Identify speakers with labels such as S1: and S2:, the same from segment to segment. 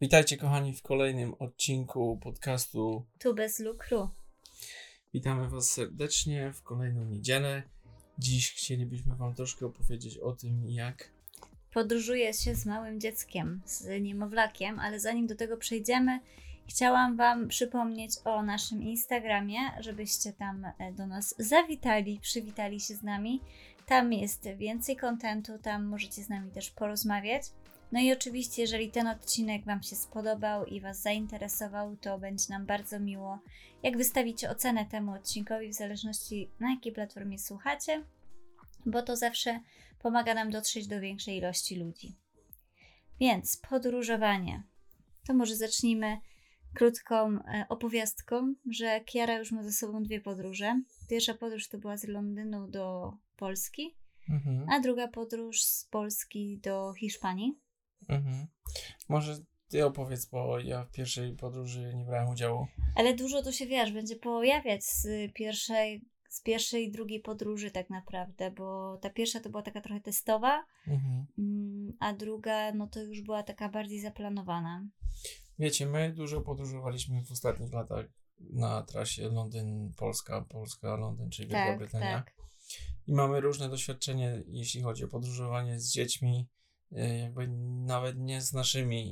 S1: Witajcie kochani w kolejnym odcinku podcastu
S2: Tu bez lukru.
S1: Witamy Was serdecznie w kolejną niedzielę. Dziś chcielibyśmy Wam troszkę opowiedzieć o tym, jak
S2: Podróżuję się z małym dzieckiem, z niemowlakiem, ale zanim do tego przejdziemy, chciałam Wam przypomnieć o naszym Instagramie, żebyście tam e, do nas zawitali, przywitali się z nami. Tam jest więcej kontentu, tam możecie z nami też porozmawiać. No i oczywiście, jeżeli ten odcinek Wam się spodobał i Was zainteresował, to będzie nam bardzo miło, jak wystawicie ocenę temu odcinkowi, w zależności na jakiej platformie słuchacie, bo to zawsze pomaga nam dotrzeć do większej ilości ludzi. Więc podróżowanie. To może zacznijmy krótką e, opowiastką, że Kiara już ma ze sobą dwie podróże. Pierwsza podróż to była z Londynu do Polski,
S1: Mhm,
S2: a druga podróż z Polski do Hiszpanii.
S1: Mhm. Może Ty opowiedz, bo ja w pierwszej podróży nie brałem udziału.
S2: Ale dużo tu się wiesz, będzie pojawiać z pierwszej, z pierwszej i drugiej podróży tak naprawdę, bo ta pierwsza to była taka trochę testowa,
S1: Mhm.
S2: mm, a druga no to już była taka bardziej zaplanowana.
S1: Wiecie, my dużo podróżowaliśmy w ostatnich latach na trasie Londyn-Polska, Polska-Londyn, czyli Wielka
S2: Tak,
S1: Brytania.
S2: tak.
S1: I mamy różne doświadczenie, jeśli chodzi o podróżowanie z dziećmi, jakby nawet nie z naszymi.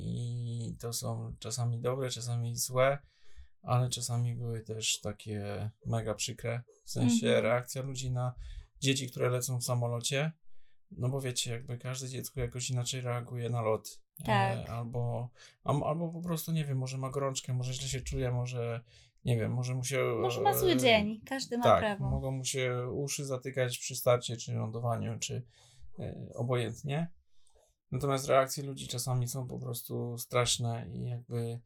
S1: I to są czasami dobre, czasami złe, ale czasami były też takie mega przykre. W sensie
S2: Mhm.
S1: reakcja ludzi na dzieci, które lecą w samolocie. No bo wiecie, jakby każde dziecko jakoś inaczej reaguje na lot.
S2: Tak.
S1: E, Albo, albo po prostu, nie wiem, może ma gorączkę, może źle się czuje, może, nie wiem, może mu się...
S2: Może ma zły
S1: e,
S2: dzień, każdy ma
S1: tak,
S2: prawo.
S1: mogą mu się uszy zatykać przy starcie, czy lądowaniu, czy e, obojętnie. Natomiast reakcje ludzi czasami są po prostu straszne i jakby,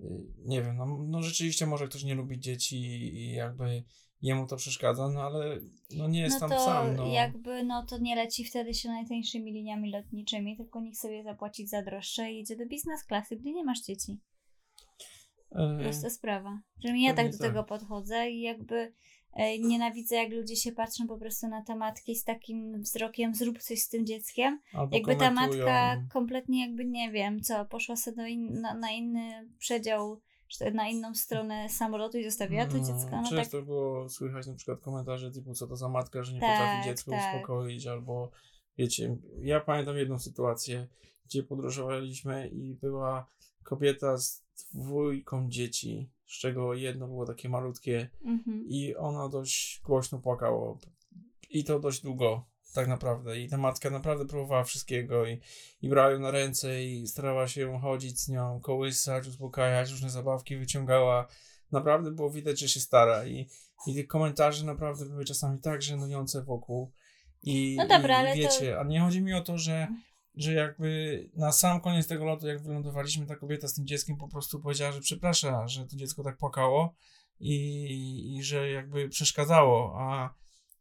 S1: y, nie wiem, no, no rzeczywiście może ktoś nie lubi dzieci i jakby jemu to przeszkadza, no ale no nie jest
S2: no
S1: tam sam. No.
S2: jakby no to nie leci wtedy się najtańszymi liniami lotniczymi, tylko niech sobie zapłacić za droższe i idzie do biznes klasy, gdy nie masz dzieci.
S1: E,
S2: Prosta sprawa. Że ja tak do
S1: tak.
S2: tego podchodzę i jakby nienawidzę, jak ludzie się patrzą po prostu na te matki z takim wzrokiem, zrób coś z tym dzieckiem.
S1: albo
S2: Jakby ta
S1: komentują.
S2: matka kompletnie jakby nie wiem, co, poszła sobie in, na, na inny przedział, czy to na inną stronę samolotu i zostawiła to
S1: No,
S2: dziecko. No tak,
S1: Często było słychać na przykład komentarze typu, co to za matka, że nie
S2: Tak,
S1: potrafi dziecko
S2: tak.
S1: uspokoić, albo wiecie, ja pamiętam jedną sytuację, gdzie podróżowaliśmy i była kobieta z dwójką dzieci, z czego jedno było takie malutkie
S2: mhm.
S1: i ona dość głośno płakało i to dość długo tak naprawdę. I ta matka naprawdę próbowała wszystkiego i, i brała ją na ręce i starała się chodzić z nią, kołysać, uspokajać, różne zabawki wyciągała. Naprawdę było widać, że się stara. I, i tych komentarzy naprawdę były czasami tak żenujące wokół. I,
S2: No dobra,
S1: i
S2: ale to-
S1: wiecie, a nie chodzi mi o to, że że jakby na sam koniec tego lotu, jak wylądowaliśmy, ta kobieta z tym dzieckiem po prostu powiedziała, że przeprasza, że to dziecko tak płakało i, i że jakby przeszkadzało, a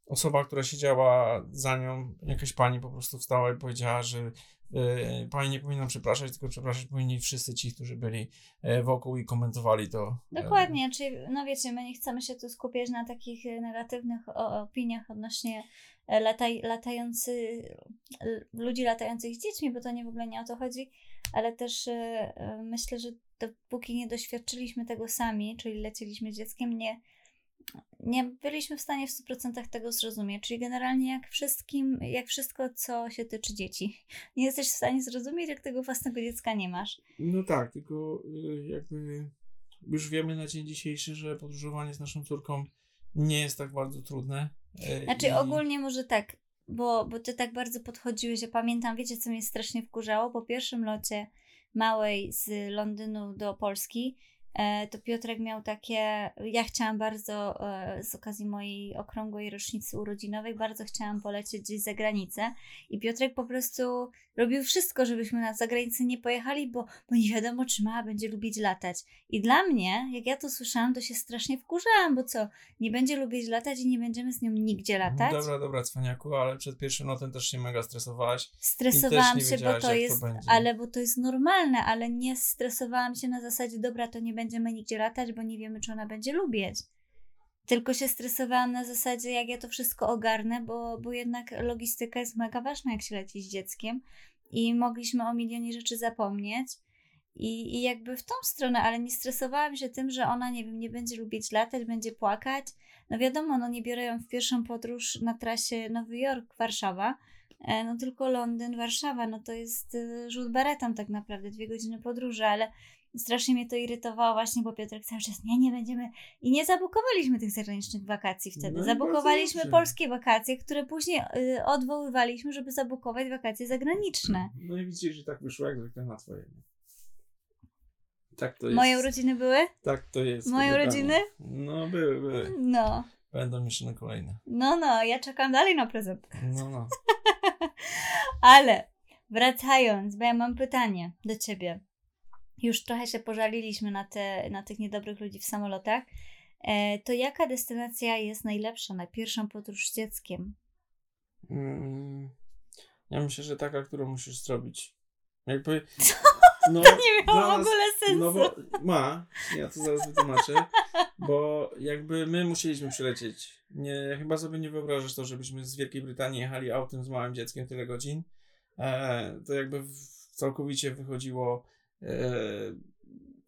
S1: osoba, która siedziała za nią, jakaś pani po prostu wstała i powiedziała, że e, pani nie powinna przepraszać, tylko przepraszać powinni wszyscy ci, którzy byli e, wokół i komentowali to. E,
S2: Dokładnie, czyli no wiecie, my nie chcemy się tu skupiać na takich negatywnych opiniach odnośnie lataj, latający, ludzi latających z dziećmi, bo to nie w ogóle nie o to chodzi, ale też e, e, myślę, że dopóki nie doświadczyliśmy tego sami, czyli lecieliśmy z dzieckiem, nie, nie byliśmy w stanie w 100% tego zrozumieć. Czyli generalnie jak wszystkim, jak wszystko, co się tyczy dzieci. Nie jesteś w stanie zrozumieć, jak tego własnego dziecka nie masz.
S1: No tak, tylko jakby już wiemy na dzień dzisiejszy, że podróżowanie z naszą córką nie jest tak bardzo trudne. E,
S2: Znaczy
S1: i-
S2: ogólnie może tak, bo, bo ty tak bardzo podchodziłeś, że pamiętam, wiecie co mnie strasznie wkurzało? Po pierwszym locie małej z Londynu do Polski, to Piotrek miał takie, ja chciałam bardzo e, z okazji mojej okrągłej rocznicy urodzinowej, bardzo chciałam polecieć gdzieś za granicę i Piotrek po prostu robił wszystko, żebyśmy na zagranicę nie pojechali, bo, bo nie wiadomo, czy mała będzie lubić latać. I dla mnie, jak ja to słyszałam, to się strasznie wkurzałam, bo co, nie będzie lubić latać i nie będziemy z nią nigdzie latać?
S1: Dobra, dobra, cwaniaku, ale przed pierwszym lotem też się mega stresowałaś.
S2: Stresowałam się, bo to
S1: to
S2: jest,
S1: będzie.
S2: ale bo to jest normalne, ale nie stresowałam się na zasadzie, dobra, to nie będziemy nigdzie latać, bo nie wiemy, czy ona będzie lubić. Tylko się stresowałam na zasadzie, jak ja to wszystko ogarnę, bo, bo jednak logistyka jest mega ważna, jak się leci z dzieckiem. I mogliśmy o milionie rzeczy zapomnieć. I, I jakby w tą stronę, ale nie stresowałam się tym, że ona, nie wiem, nie będzie lubić latać, będzie płakać. No wiadomo, no nie biorę ją w pierwszą podróż na trasie Nowy Jork, Warszawa, e, no tylko Londyn, Warszawa, no to jest e, rzut beretem tak naprawdę, dwie godziny podróży, ale strasznie mnie to irytowało właśnie, bo Piotrek cały czas, nie, nie będziemy i nie zabukowaliśmy tych zagranicznych wakacji wtedy.
S1: No
S2: Zabukowaliśmy polskie wakacje, które później y, odwoływaliśmy, żeby zabukować wakacje zagraniczne.
S1: No i widzisz, że tak wyszło jak zwykle na twoje. Tak to jest.
S2: Moje urodziny były?
S1: Tak to jest.
S2: Moje urodziny?
S1: No były, były.
S2: No.
S1: Będą jeszcze na kolejne.
S2: No, no, ja czekam dalej na prezent.
S1: No, no.
S2: Ale wracając, bo ja mam pytanie do ciebie. Już trochę się pożaliliśmy na, te, na tych niedobrych ludzi w samolotach. E, to jaka destynacja jest najlepsza na pierwszą podróż z dzieckiem?
S1: Mm, ja myślę, że taka, którą musisz zrobić. Jakby. No,
S2: To nie miało w ogóle sensu.
S1: No bo ma, ja to zaraz wytłumaczę, bo jakby my musieliśmy przylecieć. Nie, chyba sobie nie wyobrażasz to, żebyśmy z Wielkiej Brytanii jechali autem z małym dzieckiem tyle godzin. E, to jakby całkowicie wychodziło. E,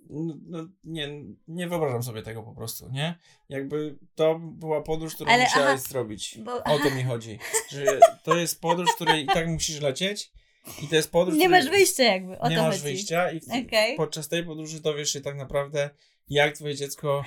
S1: no, nie, nie wyobrażam sobie tego po prostu, nie? Jakby to była podróż, którą
S2: Ale
S1: musiałeś
S2: aha,
S1: zrobić.
S2: bo-
S1: O to mi chodzi. Że to jest podróż, której i tak musisz lecieć. I to jest podróż,
S2: Nie masz wyjścia jakby, o
S1: nie
S2: to
S1: masz
S2: chodzi.
S1: wyjścia i w,
S2: Okej.
S1: podczas tej podróży dowiesz się tak naprawdę, jak twoje dziecko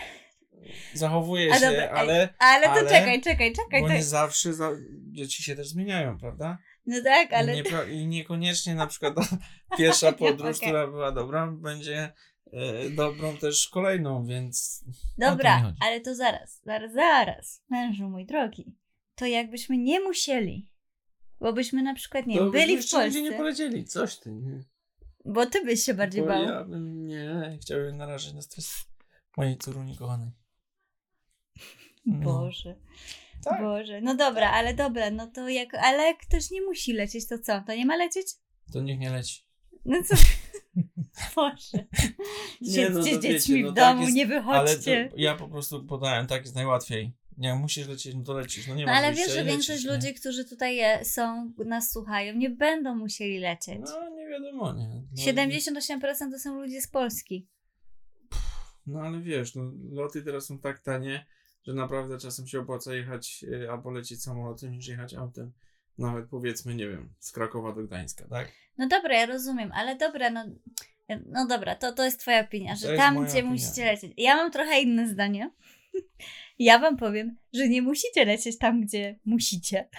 S1: zachowuje
S2: A
S1: się,
S2: dobra, ej,
S1: ale,
S2: Ale to
S1: ale-
S2: czekaj, czekaj, czekaj.
S1: bo
S2: To...
S1: nie zawsze za, dzieci się też zmieniają, prawda?
S2: No tak, ale...
S1: I, nie, I niekoniecznie na przykład pierwsza podróż,
S2: okej.
S1: która była dobra, będzie e, dobrą też kolejną, więc
S2: Dobra, ale to zaraz, zaraz, zaraz, mężu mój drogi. To jakbyśmy nie musieli, bo byśmy na przykład, nie
S1: to
S2: wiem, byli w Polsce,
S1: nie polecieli, coś ty. Nie?
S2: bo ty byś się bardziej
S1: Bo
S2: bał.
S1: ja bym nie chciałem narażać na stres mojej córuni kochanej. No.
S2: Boże,
S1: Tak.
S2: Boże. No dobra, ale dobra, no to jak, ale jak ktoś nie musi lecieć, to co? To nie ma lecieć?
S1: To niech nie leci.
S2: No co? Boże.
S1: Nie,
S2: Siedźcie
S1: no
S2: z
S1: wiecie,
S2: dziećmi
S1: no
S2: w
S1: tak
S2: domu,
S1: jest,
S2: nie wychodźcie.
S1: ja po prostu podałem, tak jest najłatwiej. Nie, musisz lecieć, no to lecisz. No nie
S2: No ale wiesz, że większość
S1: nie?
S2: ludzi, którzy tutaj je- są, nas słuchają, nie będą musieli lecieć.
S1: No nie wiadomo, nie. No,
S2: 78% to są ludzie z Polski.
S1: No ale wiesz, no loty teraz są tak tanie, że naprawdę czasem się opłaca jechać y, albo lecieć samolotem niż jechać autem. Nawet powiedzmy, nie wiem, z Krakowa do Gdańska, tak?
S2: No dobra, ja rozumiem, ale dobra, no, no dobra, to, to jest twoja opinia, że tam, gdzie
S1: opinia.
S2: musicie lecieć. Ja mam trochę inne zdanie. Ja wam powiem, że nie musicie lecieć tam, gdzie musicie.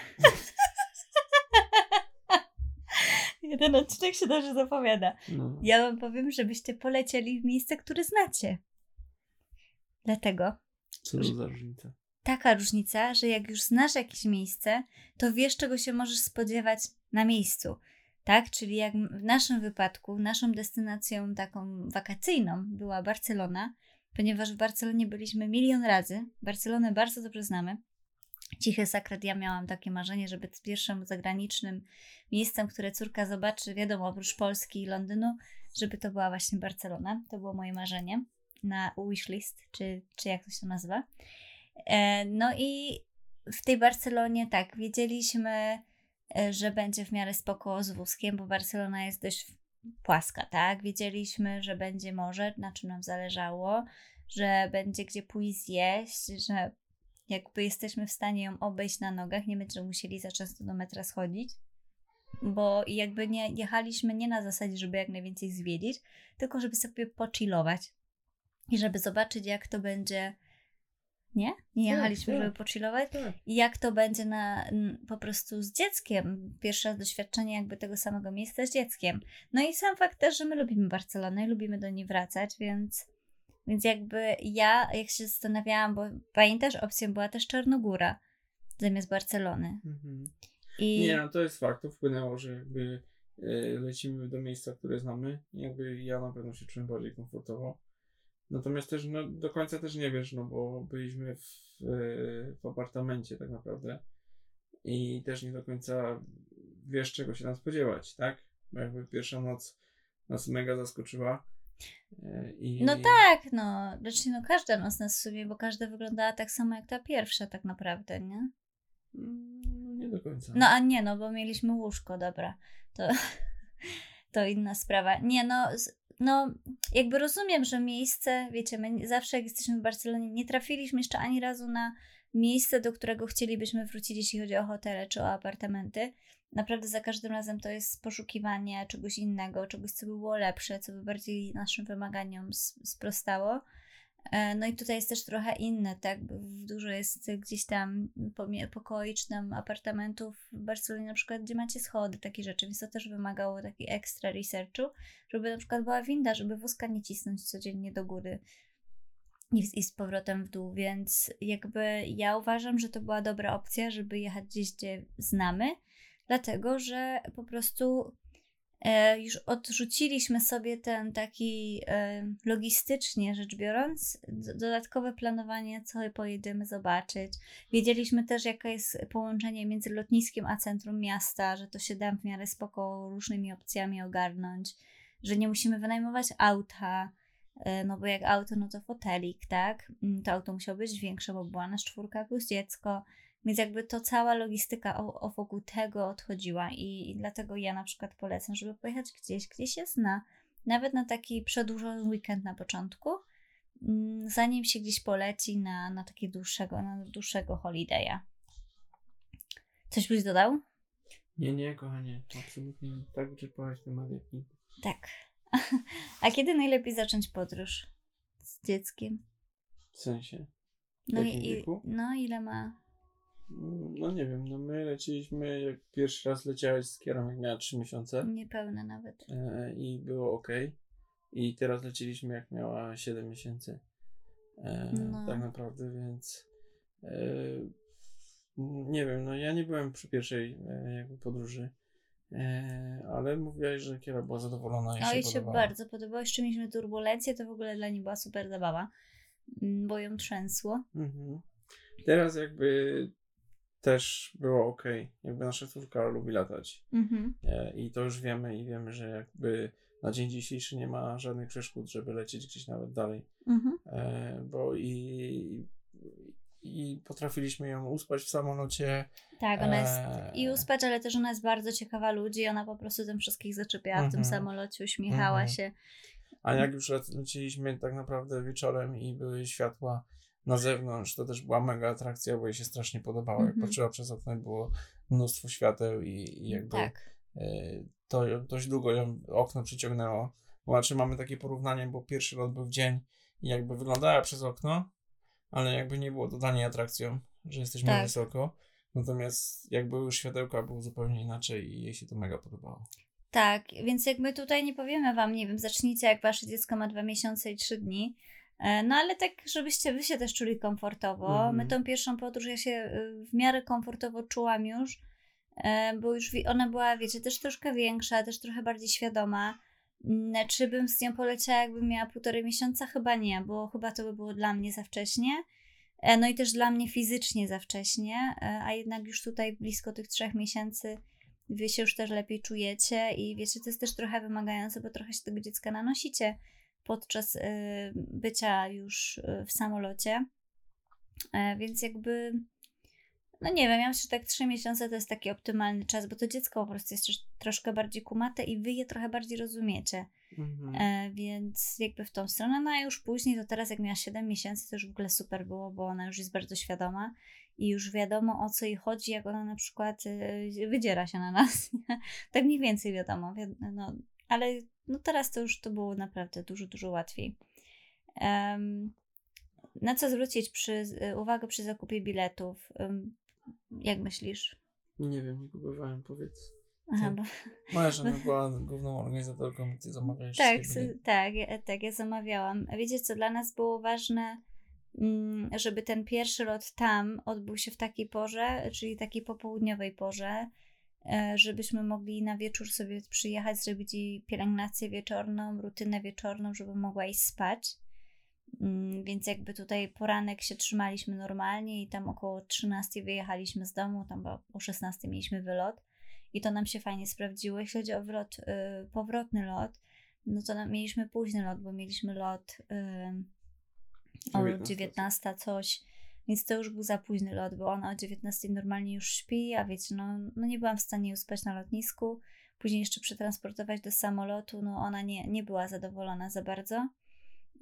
S2: Ten odcinek się dobrze zapowiada.
S1: No.
S2: Ja wam powiem, żebyście polecieli w miejsce, które znacie. Dlatego
S1: Co to za różnica?
S2: taka różnica, że jak już znasz jakieś miejsce, to wiesz, czego się możesz spodziewać na miejscu. Tak? Czyli jak w naszym wypadku, naszą destynacją taką wakacyjną była Barcelona, ponieważ w Barcelonie byliśmy milion razy. Barcelonę bardzo dobrze znamy. Cichy Sakret, ja miałam takie marzenie, żeby pierwszym zagranicznym miejscem, które córka zobaczy, wiadomo, oprócz Polski i Londynu, żeby to była właśnie Barcelona. To było moje marzenie na wishlist, czy, czy jak to się nazywa. E, No i w tej Barcelonie tak, wiedzieliśmy, e, że będzie w miarę spoko z wózkiem, bo Barcelona jest dość płaska, tak? Wiedzieliśmy, że będzie morze, na czym nam zależało, że będzie gdzie pójść zjeść, że jakby jesteśmy w stanie ją obejść na nogach, nie będziemy musieli za często do metra schodzić, bo jakby nie jechaliśmy nie na zasadzie, żeby jak najwięcej zwiedzić, tylko żeby sobie pochillować i żeby zobaczyć, jak to będzie. Nie? Nie
S1: Tak,
S2: jechaliśmy,
S1: tak.
S2: żeby pochillować?
S1: Tak.
S2: I jak to będzie na, po prostu z dzieckiem. Pierwsze raz doświadczenie jakby tego samego miejsca z dzieckiem. No i sam fakt też, że my lubimy Barcelonę i lubimy do niej wracać, więc, więc jakby ja, jak się zastanawiałam, bo pamiętasz, opcją była też Czarnogóra zamiast Barcelony.
S1: Mhm.
S2: I
S1: Nie, no to jest fakt, to wpłynęło, że jakby e, lecimy do miejsca, które znamy. i Jakby ja na pewno się czułem bardziej komfortowo. Natomiast też no, do końca też nie wiesz, no bo byliśmy w, w apartamencie tak naprawdę i też nie do końca wiesz czego się nam spodziewać, tak? Bo jakby pierwsza noc nas mega zaskoczyła. e, I...
S2: no tak, no, znaczy no każda noc nas w sumie, bo każda wyglądała tak samo jak ta pierwsza tak naprawdę, nie?
S1: Mm, No nie do końca.
S2: No a nie, no bo mieliśmy łóżko, dobra. To, to inna sprawa. Nie, no no, jakby rozumiem, że miejsce, wiecie, my zawsze jak jesteśmy w Barcelonie, nie trafiliśmy jeszcze ani razu na miejsce, do którego chcielibyśmy wrócić, jeśli chodzi o hotele czy o apartamenty. Naprawdę za każdym razem to jest poszukiwanie czegoś innego, czegoś, co by było lepsze, co by bardziej naszym wymaganiom sprostało. E, no i tutaj jest też trochę inne, tak? Dużo jest gdzieś tam pokoi czy tam apartamentów w Barcelonie na przykład, gdzie macie schody, takie rzeczy, więc to też wymagało takiej ekstra researchu, żeby na przykład była winda, żeby wózka nie cisnąć codziennie do góry i, z powrotem w dół, więc jakby ja uważam, że to była dobra opcja, żeby jechać gdzieś, gdzie znamy, dlatego, że po prostu już odrzuciliśmy sobie ten taki e, logistycznie rzecz biorąc, dodatkowe planowanie, co pojedziemy zobaczyć. Wiedzieliśmy też, jakie jest połączenie między lotniskiem a centrum miasta, że to się da w miarę spoko różnymi opcjami ogarnąć, że nie musimy wynajmować auta, e, no bo jak auto, no to fotelik, tak? Mm, to auto musiało być większe, bo była nasz czwórka plus dziecko więc jakby to cała logistyka o, o wokół tego odchodziła i, i dlatego ja na przykład polecam, żeby pojechać gdzieś, gdzie się zna, nawet na taki przedłużony weekend na początku, mm, zanim się gdzieś poleci na, na takiego dłuższego, na dłuższego holiday'a. Coś byś dodał?
S1: Nie, nie, kochanie, absolutnie tak wyczerpałaś temat jak nigdy.
S2: Tak. A kiedy najlepiej zacząć podróż z dzieckiem?
S1: W sensie?
S2: No, i, no ile ma
S1: no nie wiem, no my leciliśmy, jak pierwszy raz leciałeś z Kierą, jak miała 3 miesiące.
S2: Niepełne nawet.
S1: E, I było ok. I teraz lecieliśmy, jak miała 7 miesięcy. E, no. Tak naprawdę, więc e, nie wiem, no ja nie byłem przy pierwszej e, jakby podróży. E, ale mówiłaś, że Kiera była zadowolona i
S2: no,
S1: się
S2: jej się bardzo podobało. Jeszcze mieliśmy turbulencję, to w ogóle dla niej była super zabawa, mm, bo ją trzęsło. Mhm.
S1: Teraz jakby też było ok. Jakby nasza córka lubi latać. Mhm. E, I to już wiemy i wiemy, że jakby na dzień dzisiejszy nie ma żadnych przeszkód, żeby lecieć gdzieś nawet dalej. Mhm. E, bo i, i potrafiliśmy ją uspać w samolocie.
S2: Tak, ona jest e... i uspać, ale też ona jest bardzo ciekawa ludzi. Ona po prostu tym wszystkich zaczepiała w tym mhm. samolocie, uśmiechała mhm. się.
S1: A jak już leciliśmy tak naprawdę wieczorem i były światła, na zewnątrz, to też była mega atrakcja, bo jej się strasznie podobało. Jak mhm. patrzyła przez okno, było mnóstwo świateł i, i jakby tak. y, to dość długo ją okno przyciągnęło. Znaczy mamy takie porównanie, bo pierwszy lot był w dzień i jakby wyglądała przez okno, ale jakby nie było niej atrakcją, że jesteśmy tak. wysoko. Natomiast jak były światełka, było zupełnie inaczej i jej się to mega podobało.
S2: Tak, więc jakby tutaj nie powiemy wam, nie wiem, zacznijcie jak wasze dziecko ma dwa miesiące i trzy dni, no ale tak, żebyście wy się też czuli komfortowo. Mm. My tą pierwszą podróż ja się y, w miarę komfortowo czułam już, e, bo już ona była, wiecie, też troszkę większa, też trochę bardziej świadoma. Mm, czy bym z nią poleciała, jakbym miała półtorej miesiąca? Chyba nie, bo chyba to by było dla mnie za wcześnie. E, no i też dla mnie fizycznie za wcześnie, a jednak już tutaj blisko tych trzech miesięcy wy się już też lepiej czujecie i wiecie, to jest też trochę wymagające, bo trochę się tego dziecka nanosicie podczas y, bycia już y, w samolocie. E, więc jakby, no nie wiem, ja myślę, że tak 3 miesiące to jest taki optymalny czas, bo to dziecko po prostu jest troszkę bardziej kumate i wy je trochę bardziej rozumiecie. Mhm. E, więc jakby w tą stronę, no a już później, to teraz jak miała 7 miesięcy, to już w ogóle super było, bo ona już jest bardzo świadoma i już wiadomo o co jej chodzi, jak ona na przykład y, wydziera się na nas. tak mniej więcej wiadomo, no, ale no teraz to już to było naprawdę dużo, dużo łatwiej. Um, na co zwrócić przy, uwagę przy zakupie biletów? Um, jak myślisz?
S1: Nie wiem, nie kupowałem, powiedz. Aha, bo... Moja żona była główną organizatorką, ty zamawiałeś
S2: Tak, tak, ja, tak, ja zamawiałam. Wiecie co, dla nas było ważne, mm, żeby ten pierwszy lot tam odbył się w takiej porze, czyli takiej popołudniowej porze, E, żebyśmy mogli na wieczór sobie przyjechać, zrobić jej pielęgnację wieczorną, rutynę wieczorną, żeby mogła iść spać. Mm, więc jakby tutaj poranek się trzymaliśmy normalnie i tam około 13 wyjechaliśmy z domu, tam o 16 mieliśmy wylot i to nam się fajnie sprawdziło. Jeśli chodzi o wylot, yy, powrotny lot, no to mieliśmy późny lot, bo mieliśmy lot yy, o 19 coś więc to już był za późny lot, bo ona o 19 normalnie już śpi, a wiecie, no, no nie byłam w stanie uspać na lotnisku. później jeszcze przetransportować do samolotu, no ona nie, nie była zadowolona za bardzo.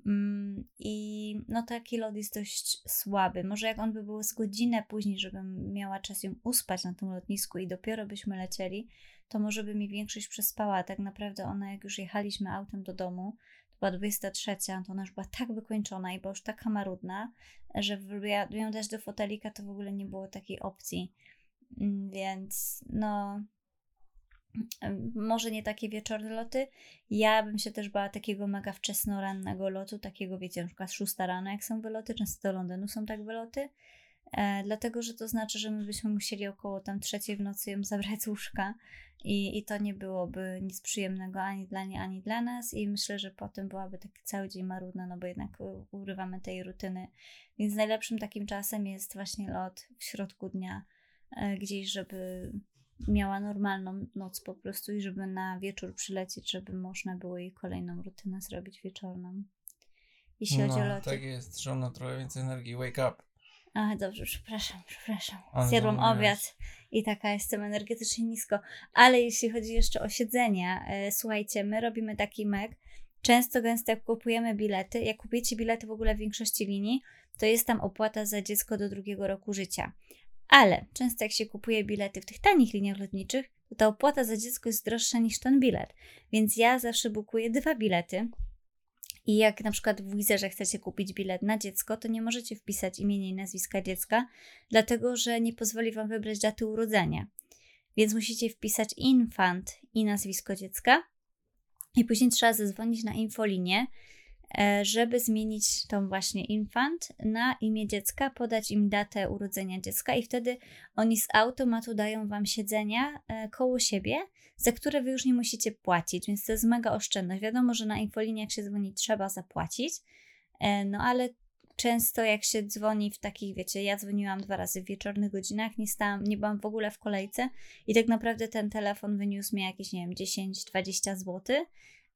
S2: Mm, I no taki lot jest dość słaby. Może jak on by był z godzinę później, żebym miała czas ją uspać na tym lotnisku i dopiero byśmy lecieli, to może by mi większość przespała. Tak naprawdę ona, jak już jechaliśmy autem do domu, była 23, to ona już była tak wykończona i była już taka marudna, że żeby ją dać do fotelika, to w ogóle nie było takiej opcji. Mm, więc no, może nie takie wieczorne loty. Ja bym się też bała takiego mega wczesno rannego lotu, takiego wiecie, na przykład 6 rano, jak są wyloty, często do Londynu są tak wyloty. E, dlatego, że to znaczy, że my byśmy musieli około tam trzeciej w nocy ją zabrać z łóżka i, i to nie byłoby nic przyjemnego ani dla niej, ani dla nas i myślę, że potem byłaby taki cały dzień marudna, no bo jednak urywamy tej rutyny. Więc najlepszym takim czasem jest właśnie lot w środku dnia, e, gdzieś, żeby miała normalną noc po prostu i żeby na wieczór przylecieć, żeby można było jej kolejną rutynę zrobić wieczorną.
S1: Jeśli no, chodzi o loty. tak jest, że ona trochę więcej energii. Wake up.
S2: A, dobrze, przepraszam, przepraszam. Zjadłam obiad i taka jestem energetycznie nisko. Ale jeśli chodzi jeszcze o siedzenie, e, słuchajcie, my robimy taki mek. Często, gęsto jak kupujemy bilety, jak kupujecie bilety w ogóle w większości linii, to jest tam opłata za dziecko do drugiego roku życia. Ale często jak się kupuje bilety w tych tanich liniach lotniczych, to ta opłata za dziecko jest droższa niż ten bilet. Więc ja zawsze bukuję dwa bilety. I jak na przykład w Wizerze chcecie kupić bilet na dziecko, to nie możecie wpisać imienia i nazwiska dziecka, dlatego że nie pozwoli Wam wybrać daty urodzenia. Więc musicie wpisać infant i nazwisko dziecka. I później trzeba zadzwonić na infolinię E, żeby zmienić tą właśnie infant na imię dziecka, podać im datę urodzenia dziecka i wtedy oni z automatu dają wam siedzenia e, koło siebie, za które wy już nie musicie płacić, więc to jest mega oszczędność. Wiadomo, że na infolinię jak się dzwoni trzeba zapłacić, e, no ale często jak się dzwoni w takich, wiecie, ja dzwoniłam dwa razy w wieczornych godzinach, nie stałam, nie byłam w ogóle w kolejce i tak naprawdę ten telefon wyniósł mi jakieś, nie wiem, 10-20 zł,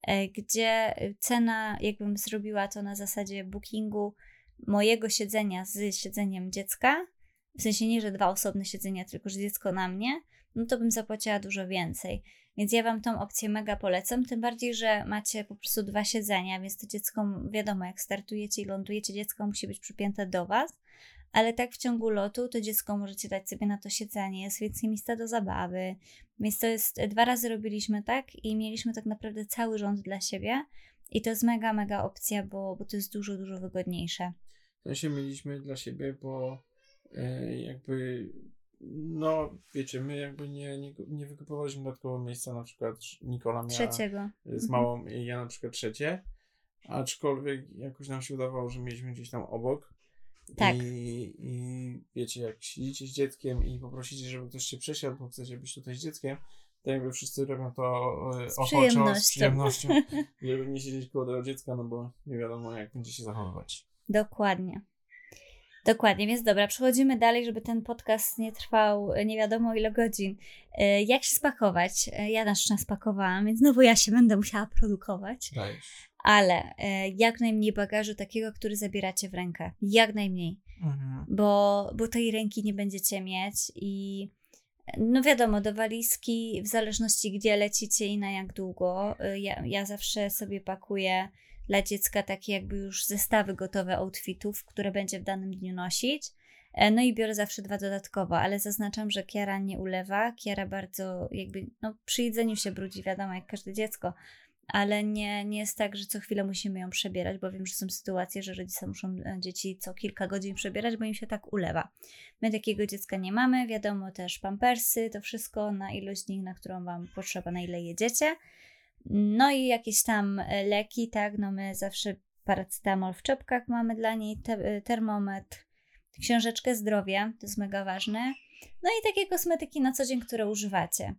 S2: E, gdzie cena, jakbym zrobiła to na zasadzie bookingu mojego siedzenia z siedzeniem dziecka, w sensie nie, że dwa osobne siedzenia, tylko że dziecko na mnie, no to bym zapłaciła dużo więcej. Więc ja Wam tą opcję mega polecam, tym bardziej, że macie po prostu dwa siedzenia, więc to dziecko, wiadomo, jak startujecie i lądujecie, dziecko musi być przypięte do Was, ale tak w ciągu lotu to dziecko możecie dać sobie na to siedzenie, jest więcej miejsca do zabawy. Więc to jest, dwa razy robiliśmy tak i mieliśmy tak naprawdę cały rząd dla siebie. I to jest mega, mega opcja, bo, bo to jest dużo, dużo wygodniejsze.
S1: W sensie mieliśmy dla siebie, bo e, jakby no, wiecie, my jakby nie, nie, nie wykupowaliśmy dodatkowo miejsca, na przykład Nikola miała
S2: Trzeciego.
S1: z małą, mhm. ja na przykład trzecie, aczkolwiek jakoś nam się udawało, że mieliśmy gdzieś tam obok, tak. I, I wiecie, jak siedzicie z dzieckiem i poprosicie, żeby ktoś się przesiadł, bo chcecie być tutaj z dzieckiem, to jakby wszyscy robią to e, z ochoczo, z przyjemnością, żeby nie siedzieć koło tego dziecka, no bo nie wiadomo, jak będzie się zachowywać.
S2: Dokładnie. Dokładnie, więc dobra, przechodzimy dalej, żeby ten podcast nie trwał nie wiadomo ile godzin. E, jak się spakować? E, ja na szczęście spakowałam, więc znowu ja się będę musiała produkować.
S1: Dajesz
S2: ale e, jak najmniej bagażu takiego, który zabieracie w rękę. Jak najmniej. Mhm. Bo, bo tej ręki nie będziecie mieć i no wiadomo, do walizki, w zależności gdzie lecicie i na jak długo, e, ja, ja zawsze sobie pakuję dla dziecka takie jakby już zestawy gotowe outfitów, które będzie w danym dniu nosić. E, no i biorę zawsze dwa dodatkowo, ale zaznaczam, że Kiara nie ulewa. Kiara bardzo jakby, no przy jedzeniu się brudzi, wiadomo, jak każde dziecko, ale nie, nie jest tak, że co chwilę musimy ją przebierać, bo wiem, że są sytuacje, że rodzice muszą e, dzieci co kilka godzin przebierać, bo im się tak ulewa. My takiego dziecka nie mamy, wiadomo też pampersy, to wszystko na ilość dni, na którą Wam potrzeba, na ile jedziecie. No i jakieś tam e, leki, tak, no my zawsze paracetamol w czepkach mamy dla niej, te, e, termometr, książeczkę zdrowia, to jest mega ważne. No i takie kosmetyki na co dzień, które używacie.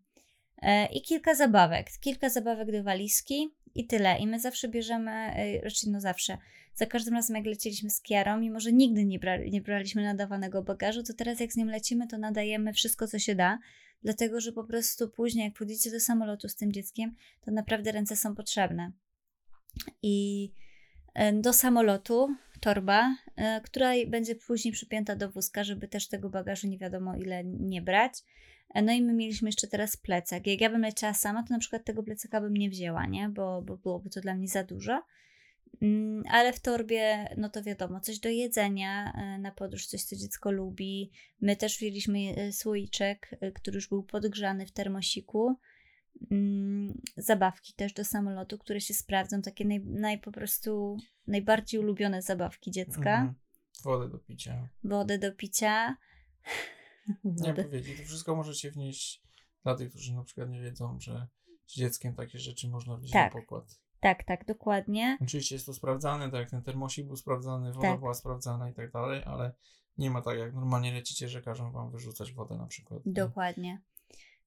S2: E, i kilka zabawek. Kilka zabawek do walizki i tyle. I my zawsze bierzemy, raczej no zawsze, za każdym razem jak lecieliśmy z Kiarą, mimo że nigdy nie, brali, nie braliśmy nadawanego bagażu, to teraz jak z nim lecimy, to nadajemy wszystko, co się da, dlatego że po prostu później, jak pójdziecie do samolotu z tym dzieckiem, to naprawdę ręce są potrzebne. I e, do samolotu torba, która będzie później przypięta do wózka, żeby też tego bagażu nie wiadomo ile nie brać. E, No i my mieliśmy jeszcze teraz plecak. Jak ja bym leciała sama, to na przykład tego plecaka bym nie wzięła, nie? Bo, bo byłoby to dla mnie za dużo. Mm, Ale w torbie, no to wiadomo, coś do jedzenia e, na podróż, coś, co dziecko lubi. My też wzięliśmy e, słoiczek, e, który już był podgrzany w termosiku. Mm, Zabawki też do samolotu, które się sprawdzą, takie naj, naj po prostu najbardziej ulubione zabawki dziecka.
S1: Mhm. Wodę do picia.
S2: Wodę do picia.
S1: Nie
S2: Wodę.
S1: powiedzieć, to wszystko możecie wnieść dla tych, którzy na przykład nie wiedzą, że z dzieckiem takie rzeczy można wnieść
S2: Tak.
S1: na pokład.
S2: Tak, tak, dokładnie.
S1: Oczywiście jest to sprawdzane, tak jak ten termosik był sprawdzany, woda
S2: Tak.
S1: była sprawdzana i tak dalej, ale nie ma tak jak normalnie lecicie, że każą wam wyrzucać wodę na przykład.
S2: Dokładnie.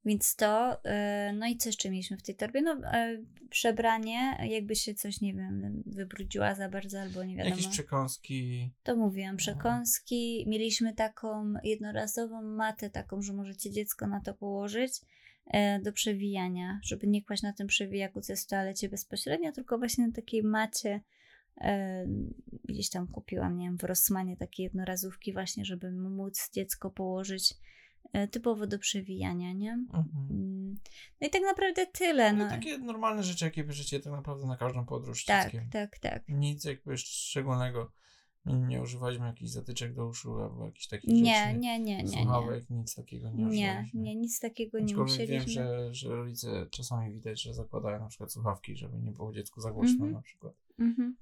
S2: Więc to, e, no i co jeszcze mieliśmy w tej torbie? No, e, przebranie, jakby się coś, nie wiem, wybrudziła za bardzo albo nie wiadomo.
S1: Jakieś przekąski.
S2: To mówiłam, przekąski. Mieliśmy taką jednorazową matę, taką, że możecie dziecko na to położyć do przewijania, żeby nie kłaść na tym przewijaku, co jest w toalecie bezpośrednio, tylko właśnie na takiej macie. E, gdzieś tam kupiłam, nie wiem, w Rossmanie takie jednorazówki właśnie, żeby móc dziecko położyć e, typowo do przewijania, nie?
S1: Mhm.
S2: Mm, No i tak naprawdę tyle.
S1: No,
S2: No.
S1: takie normalne rzeczy, jakie bierzecie tak naprawdę na każdą podróż
S2: Tak,
S1: dzieckiem.
S2: tak, tak.
S1: Nic jakby szczególnego. Nie, nie używaliśmy jakichś zatyczek do uszu albo jakichś takich
S2: Nie,
S1: rzeczy.
S2: nie, nie, nie, nie.
S1: Słuchawek, nic takiego nie
S2: Nie,
S1: używaliśmy.
S2: nie, nic takiego nie musieliśmy.
S1: wiem, że, że rodzice czasami widać, że zakładają na przykład słuchawki, żeby nie było dziecku za głośno
S2: Mhm.
S1: na przykład.
S2: Mhm.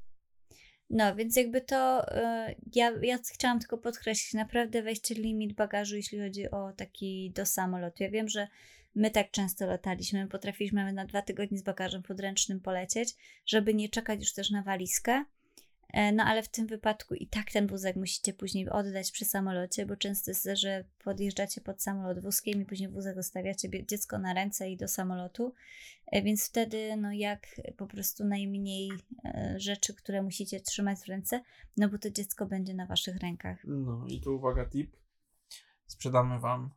S2: No, więc jakby to y, ja, ja chciałam tylko podkreślić, naprawdę weźcie limit bagażu, jeśli chodzi o taki do samolotu. Ja wiem, że my tak często lataliśmy, my potrafiliśmy na dwa tygodnie z bagażem podręcznym polecieć, żeby nie czekać już też na walizkę. E, No ale w tym wypadku i tak ten wózek musicie później oddać przy samolocie, bo często jest, że podjeżdżacie pod samolot wózkiem i później wózek zostawiacie dziecko na ręce i do samolotu. E, Więc wtedy, no jak po prostu najmniej e, rzeczy, które musicie trzymać w ręce, no bo to dziecko będzie na waszych rękach.
S1: No i tu uwaga, tip. Sprzedamy wam,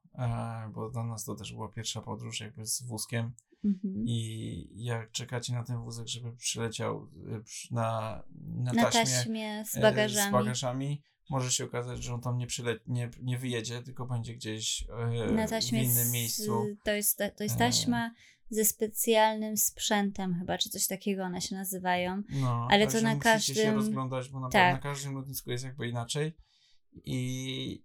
S1: bo dla nas to też była pierwsza podróż jakby z wózkiem
S2: Mhm.
S1: i jak czekacie na ten wózek, żeby przyleciał przy- na, na,
S2: Na
S1: taśmie,
S2: taśmie z
S1: e,
S2: bagażami.
S1: z bagażami, może się okazać, że on tam nie, przyle- nie, nie wyjedzie, tylko będzie gdzieś e,
S2: na
S1: w innym
S2: z,
S1: miejscu.
S2: To jest, to jest taśma ze specjalnym sprzętem chyba, czy coś takiego one się nazywają.
S1: No,
S2: Ale to na
S1: musicie się
S2: każdym-
S1: rozglądać, bo na,
S2: Tak.
S1: na każdym lotnisku jest jakby inaczej. I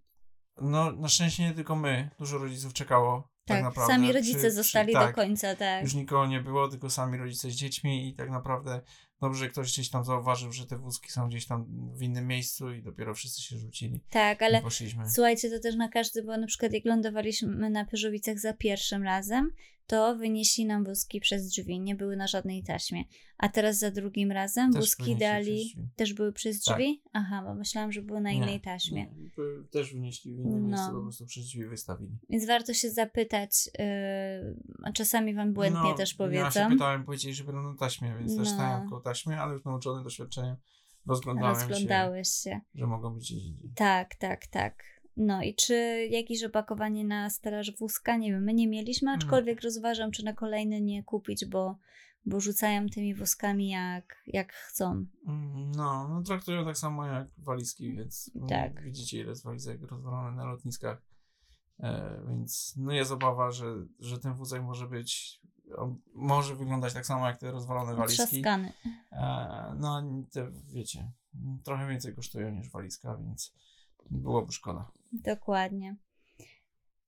S1: no, na szczęście nie tylko my, dużo rodziców czekało. Tak,
S2: Tak,
S1: naprawdę.
S2: sami rodzice
S1: przy-
S2: zostali do
S1: tak,
S2: końca, tak.
S1: Już nikogo nie było, tylko sami rodzice z dziećmi i tak naprawdę dobrze, że ktoś gdzieś tam zauważył, że te wózki są gdzieś tam w innym miejscu i dopiero wszyscy się rzucili
S2: Tak, ale. Słuchajcie, to też na każdy, bo na przykład jak lądowaliśmy na Pyrzowicach za pierwszym razem, to wynieśli nam wózki przez drzwi, nie były na żadnej taśmie. A teraz za drugim razem
S1: Też
S2: wózki dali, też były przez
S1: Tak.
S2: drzwi? Aha, bo myślałam, że były na
S1: Nie,
S2: innej taśmie.
S1: Nie, też wynieśli w innym
S2: No.
S1: miejscu, po prostu przez drzwi wystawili.
S2: Więc warto się zapytać, yy, a czasami wam błędnie
S1: No,
S2: też
S1: Ja
S2: powiedzą.
S1: się pytałem, powiedzieli, że będą na taśmie, więc też
S2: No.
S1: stałem koło taśmy, ale już nauczony doświadczeniem rozglądałem się,
S2: Rozglądałeś się.
S1: że mogą być indziej.
S2: Tak, tak, tak. No i czy jakieś opakowanie na stelaż wózka? Nie wiem, my nie mieliśmy,
S1: Mm.
S2: aczkolwiek rozważam, czy na kolejny nie kupić, bo, bo rzucają tymi wózkami jak, jak chcą.
S1: Mm, No, no traktują tak samo jak walizki, więc
S2: Tak.
S1: widzicie ile jest walizek rozwalone na lotniskach. E, więc no jest obawa, że, że ten wózek może być, może wyglądać tak samo jak te rozwalone walizki.
S2: Trzaskany.
S1: E, no te wiecie, trochę więcej kosztują niż walizka, więc byłoby szkoda.
S2: Dokładnie.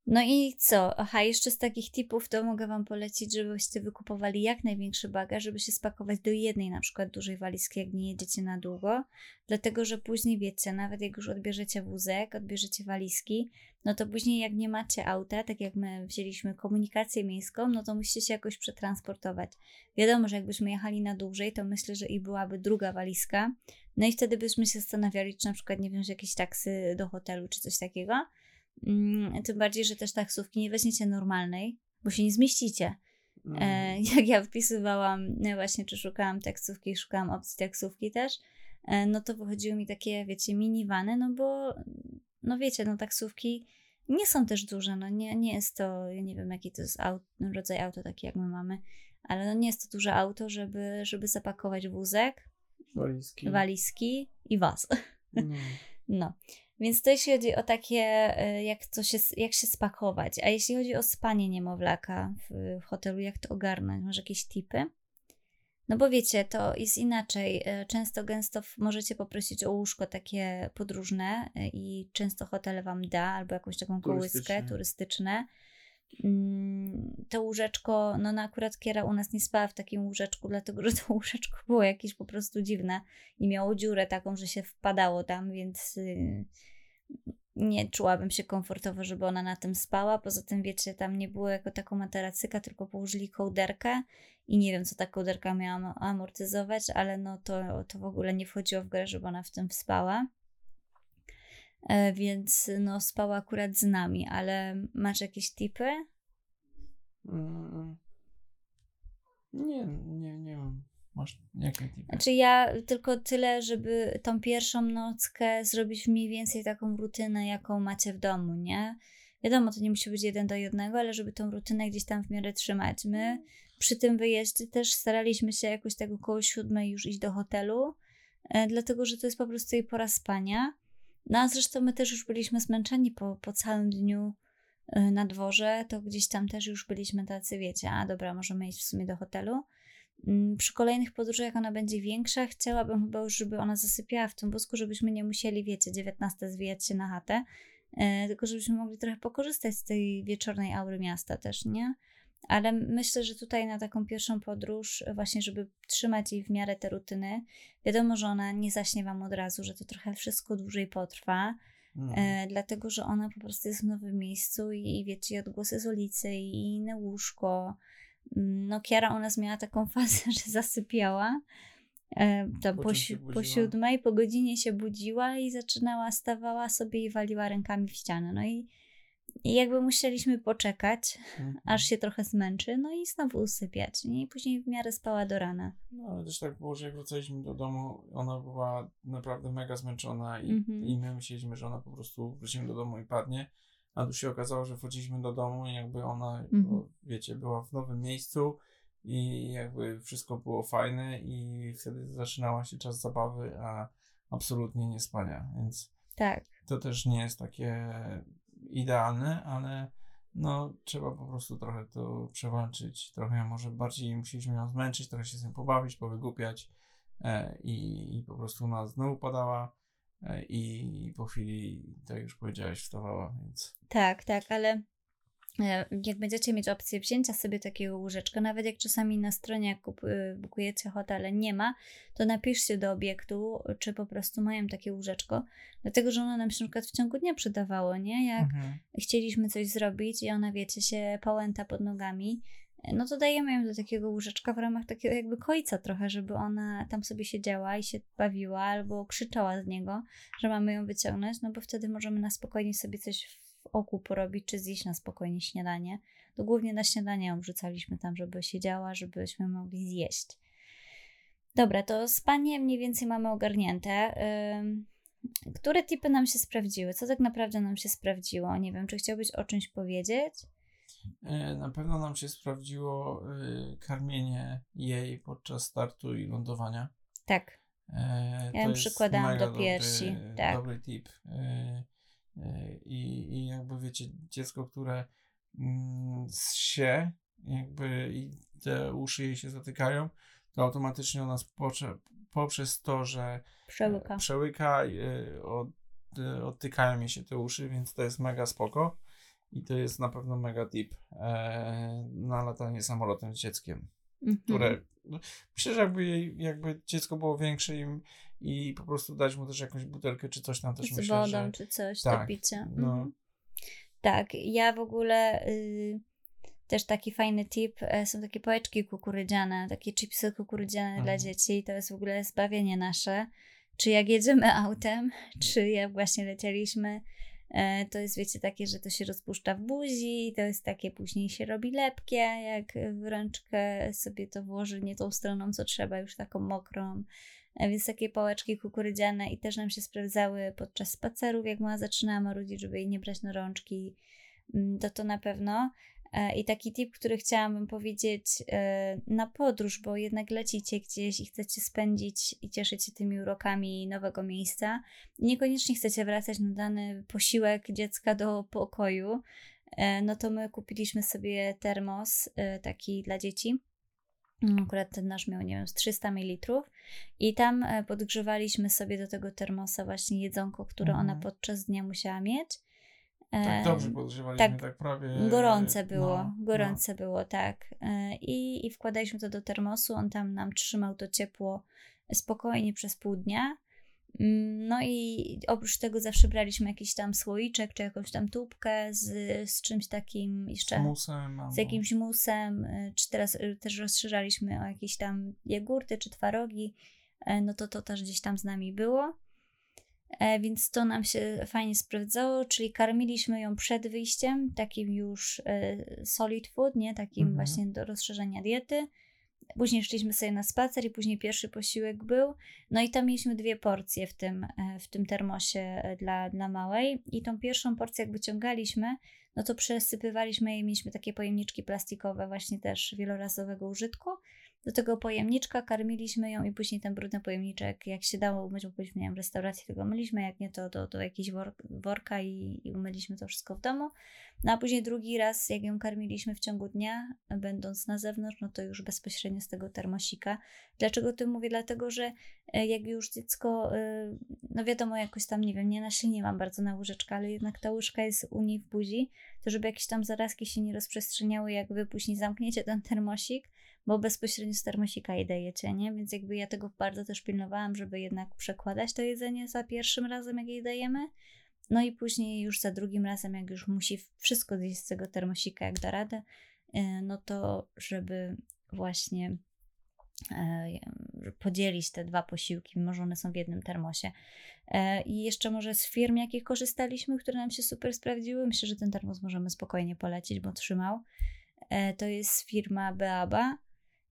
S2: No i co? Aha, jeszcze z takich tipów to mogę Wam polecić, żebyście wykupowali jak największy bagaż, żeby się spakować do jednej na przykład dużej walizki, jak nie jedziecie na długo. Dlatego, że później wiecie, nawet jak już odbierzecie wózek, odbierzecie walizki, no to później jak nie macie auta, tak jak my wzięliśmy komunikację miejską, no to musicie się jakoś przetransportować. Wiadomo, że jakbyśmy jechali na dłużej, to myślę, że i byłaby druga walizka. No i wtedy byśmy się zastanawiali, czy na przykład nie wziąć jakiejś taksy do hotelu, czy coś takiego. Mm, tym bardziej, że też taksówki nie weźmiecie normalnej, bo się nie zmieścicie. E, jak ja wpisywałam, no właśnie, czy szukałam taksówki, szukałam opcji taksówki też, e, no to wychodziły mi takie, wiecie, minivany, no bo, no wiecie, no taksówki nie są też duże, no nie, nie jest to, ja nie wiem jaki to jest aut, no, rodzaj auto taki jak my mamy, ale no nie jest to duże auto, żeby, żeby zapakować wózek,
S1: Walizki.
S2: walizki i was.
S1: No.
S2: No. Więc to jeśli chodzi o takie, e, jak, to się, jak się spakować. A jeśli chodzi o spanie niemowlaka w, w hotelu, jak to ogarnąć? Masz jakieś tipy? No bo wiecie, to jest inaczej. E, często, gęsto możecie poprosić o łóżko takie podróżne e, i często hotel wam da, albo jakąś taką kołyskę turystyczne. Mm, to łóżeczko, no, no akurat Kiera u nas nie spała w takim łóżeczku, dlatego że to łóżeczko było jakieś po prostu dziwne i miało dziurę taką, że się wpadało tam, więc y, nie czułabym się komfortowo, żeby ona na tym spała. Poza tym, wiecie, tam nie było jako taką materacyka, tylko położyli kołderkę i nie wiem, co ta kołderka miała amortyzować, ale no to, to w ogóle nie wchodziło w grę, żeby ona w tym spała. E, więc no spała akurat z nami, ale masz jakieś tipy?
S1: Nie, nie, nie mam. Masz jakie tipy?
S2: Znaczy ja tylko tyle, żeby tą pierwszą nockę zrobić mniej więcej taką rutynę, jaką macie w domu, nie? Wiadomo, to nie musi być jeden do jednego, ale żeby tą rutynę gdzieś tam w miarę trzymać. My przy tym wyjeździe też staraliśmy się jakoś tego koło siódmej już iść do hotelu, e, dlatego że to jest po prostu jej pora spania. No a zresztą my też już byliśmy zmęczeni po, po całym dniu y, na dworze, to gdzieś tam też już byliśmy tacy, wiecie, a dobra, możemy iść w sumie do hotelu. Mm, przy kolejnych podróżach, jak ona będzie większa, chciałabym chyba już, żeby ona zasypiała w tym wózku, żebyśmy nie musieli, wiecie, 19 zwijać się na chatę, y, tylko żebyśmy mogli trochę pokorzystać z tej wieczornej aury miasta też, nie? Ale myślę, że tutaj na taką pierwszą podróż, właśnie, żeby trzymać jej w miarę te rutyny, wiadomo, że ona nie zaśnie wam od razu, że to trochę wszystko dłużej potrwa, mm. e, dlatego że ona po prostu jest w nowym miejscu i, i wiecie, i odgłosy z ulicy, i inne łóżko. Mm, no, Kiara u nas miała taką fazę, że zasypiała. E, tam po, po, po siódmej, po godzinie się budziła i zaczynała, stawała sobie i waliła rękami w ścianę. No i i jakby musieliśmy poczekać, mhm. aż się trochę zmęczy, no i znowu usypiać. I później w miarę spała do rana.
S1: No ale też tak było, że jak wracaliśmy do domu, ona była naprawdę mega zmęczona i, mhm. i my myśleliśmy, że ona po prostu wrócimy do domu i padnie. A tu się okazało, że wchodziliśmy do domu i jakby ona, mhm. bo, wiecie, była w nowym miejscu i jakby wszystko było fajne i wtedy zaczynała się czas zabawy, a absolutnie nie spania, więc
S2: tak.
S1: to też nie jest takie idealne, ale no trzeba po prostu trochę to przewalczyć, trochę może bardziej musieliśmy ją zmęczyć, trochę się z nią pobawić, powygłupiać e, i, i po prostu ona znowu padała e, i po chwili, tak już powiedziałeś, wstawała, więc...
S2: Tak, tak, ale jak będziecie mieć opcję wzięcia sobie takiego łóżeczka, nawet jak czasami na stronie, jak y, bukujecie hotele, nie ma, to napiszcie do obiektu, czy po prostu mają takie łóżeczko, dlatego że ono nam się na przykład w ciągu dnia przydawało, nie? Jak mhm. chcieliśmy coś zrobić i ona, wiecie, się pałęta pod nogami, no to dajemy ją do takiego łóżeczka w ramach takiego jakby końca trochę, żeby ona tam sobie siedziała i się bawiła albo krzyczała z niego, że mamy ją wyciągnąć, no bo wtedy możemy na spokojnie sobie coś oku porobić, czy zjeść na spokojnie śniadanie. To głównie na śniadanie ją wrzucaliśmy tam, żeby siedziała, żebyśmy mogli zjeść. Dobra, to spanie mniej więcej mamy ogarnięte. Które tipy nam się sprawdziły? Co tak naprawdę nam się sprawdziło? Nie wiem, czy chciałbyś o czymś powiedzieć?
S1: E, na pewno nam się sprawdziło y, karmienie jej podczas startu i lądowania.
S2: Tak. E, ja ją przykładałam do piersi.
S1: Dobry,
S2: tak.
S1: dobry tip. E, i, I jakby wiecie, dziecko, które mm, się, jakby i te uszy jej się zatykają, to automatycznie ona pocze, poprzez to, że
S2: przełyka,
S1: przełyka od, odtykają jej się te uszy, więc to jest mega spoko. I to jest na pewno mega tip e, na latanie samolotem z dzieckiem, -hmm. które no, myślę, że jakby, jakby dziecko było większe i, i po prostu dać mu też jakąś butelkę czy coś tam też
S2: z
S1: myślę,
S2: wodą
S1: że...
S2: czy coś tak, do picia.
S1: No. Mhm.
S2: Tak, ja w ogóle y, też taki fajny tip, e, są takie pałeczki kukurydziane, takie chipsy kukurydziane mhm. dla dzieci, to jest w ogóle zbawienie nasze. Czy jak jedziemy autem, czy jak właśnie lecieliśmy, to jest, wiecie, takie, że to się rozpuszcza w buzi, to jest takie, później się robi lepkie, jak w rączkę sobie to włoży nie tą stroną, co trzeba, już taką mokrą. E, więc takie pałeczki kukurydziane i też nam się sprawdzały podczas spacerów, jak mama zaczynała marudzić, żeby jej nie brać na rączki, mm, to to na pewno. E, I taki tip, który chciałabym powiedzieć e, na podróż, bo jednak lecicie gdzieś i chcecie spędzić i cieszyć się tymi urokami nowego miejsca. Niekoniecznie chcecie wracać na dany posiłek dziecka do pokoju. E, no to my kupiliśmy sobie termos taki dla dzieci. Mm, akurat ten nasz miał, nie wiem, z 300 ml. I tam podgrzewaliśmy sobie do tego termosa właśnie jedzonko, które mhm. ona podczas dnia musiała mieć.
S1: Tak dobrze podgrzewaliśmy, tak, tak prawie.
S2: Gorące było, no, gorące no. było, tak. E, I, I wkładaliśmy to do termosu, on tam nam trzymał to ciepło spokojnie przez pół dnia. Mm, no i oprócz tego zawsze braliśmy jakiś tam słoiczek, czy jakąś tam tubkę z, z czymś takim jeszcze.
S1: Z musem.
S2: Z jakimś musem, e, czy teraz e, też rozszerzaliśmy o jakieś tam jogurty, czy twarogi. No to to też gdzieś tam z nami było. E, więc to nam się fajnie sprawdzało, czyli karmiliśmy ją przed wyjściem, takim już e, solid food, nie? Takim mhm. właśnie do rozszerzenia diety. Później szliśmy sobie na spacer i później pierwszy posiłek był. No i tam mieliśmy dwie porcje w tym, e, w tym termosie dla, dla małej. I tą pierwszą porcję jak wyciągaliśmy, no to przesypywaliśmy jej, mieliśmy takie pojemniczki plastikowe właśnie też wielorazowego użytku do tego pojemniczka, karmiliśmy ją i później ten brudny pojemniczek, jak się dało umyć, bo byliśmy w restauracji, tego myliśmy, jak nie to do, do jakiejś wor worka i, i umyliśmy to wszystko w domu. No a później drugi raz, jak ją karmiliśmy w ciągu dnia, będąc na zewnątrz, no to już bezpośrednio z tego termosika. Dlaczego tym mówię? Dlatego, że e, jak już dziecko, e, no wiadomo, jakoś tam, nie wiem, nie nasilniłam bardzo na łyżeczkę, ale jednak ta łyżka jest u niej w buzi, to żeby jakieś tam zarazki się nie rozprzestrzeniały, jak wy później zamkniecie ten termosik, bo bezpośrednio z termosika je dajecie, nie? Więc jakby ja tego bardzo też pilnowałam, żeby jednak przekładać to jedzenie za pierwszym razem, jak jej dajemy. No i później już za drugim razem, jak już musi wszystko zjeść z tego termosika, jak da radę, e, no to żeby właśnie e, podzielić te dwa posiłki, mimo że one są w jednym termosie. E, I jeszcze może z firm, jakich korzystaliśmy, które nam się super sprawdziły, myślę, że ten termos możemy spokojnie polecić, bo trzymał. To jest firma Beaba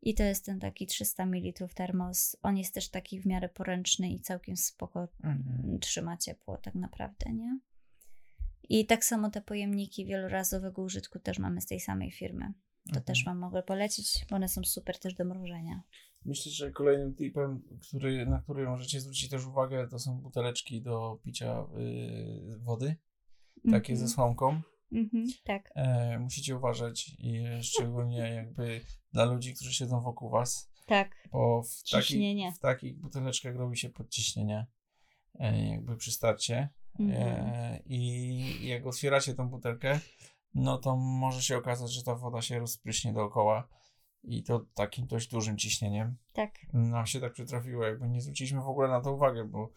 S2: i to jest ten taki 300 ml termos. On jest też taki w miarę poręczny i całkiem spoko mhm. trzyma ciepło tak naprawdę, nie? I tak samo te pojemniki wielorazowego użytku też mamy z tej samej firmy. To mhm. też Wam mogę polecić, bo one są super też do mrożenia.
S1: Myślę, że kolejnym tipem, który, na który możecie zwrócić też uwagę, to są buteleczki do picia yy, wody. Takie mhm. ze słomką.
S2: Mhm, tak.
S1: E, musicie uważać i szczególnie jakby dla ludzi, którzy siedzą wokół was.
S2: Tak.
S1: Bo w, taki, w takich buteleczkach robi się podciśnienie e, jakby przy starcie. E, mhm. E, I jak otwieracie tą butelkę, no to może się okazać, że ta woda się rozpryśnie dookoła i to takim dość dużym ciśnieniem.
S2: Tak.
S1: Nam się tak przytrafiło, jakby nie zwróciliśmy w ogóle na to uwagę, bo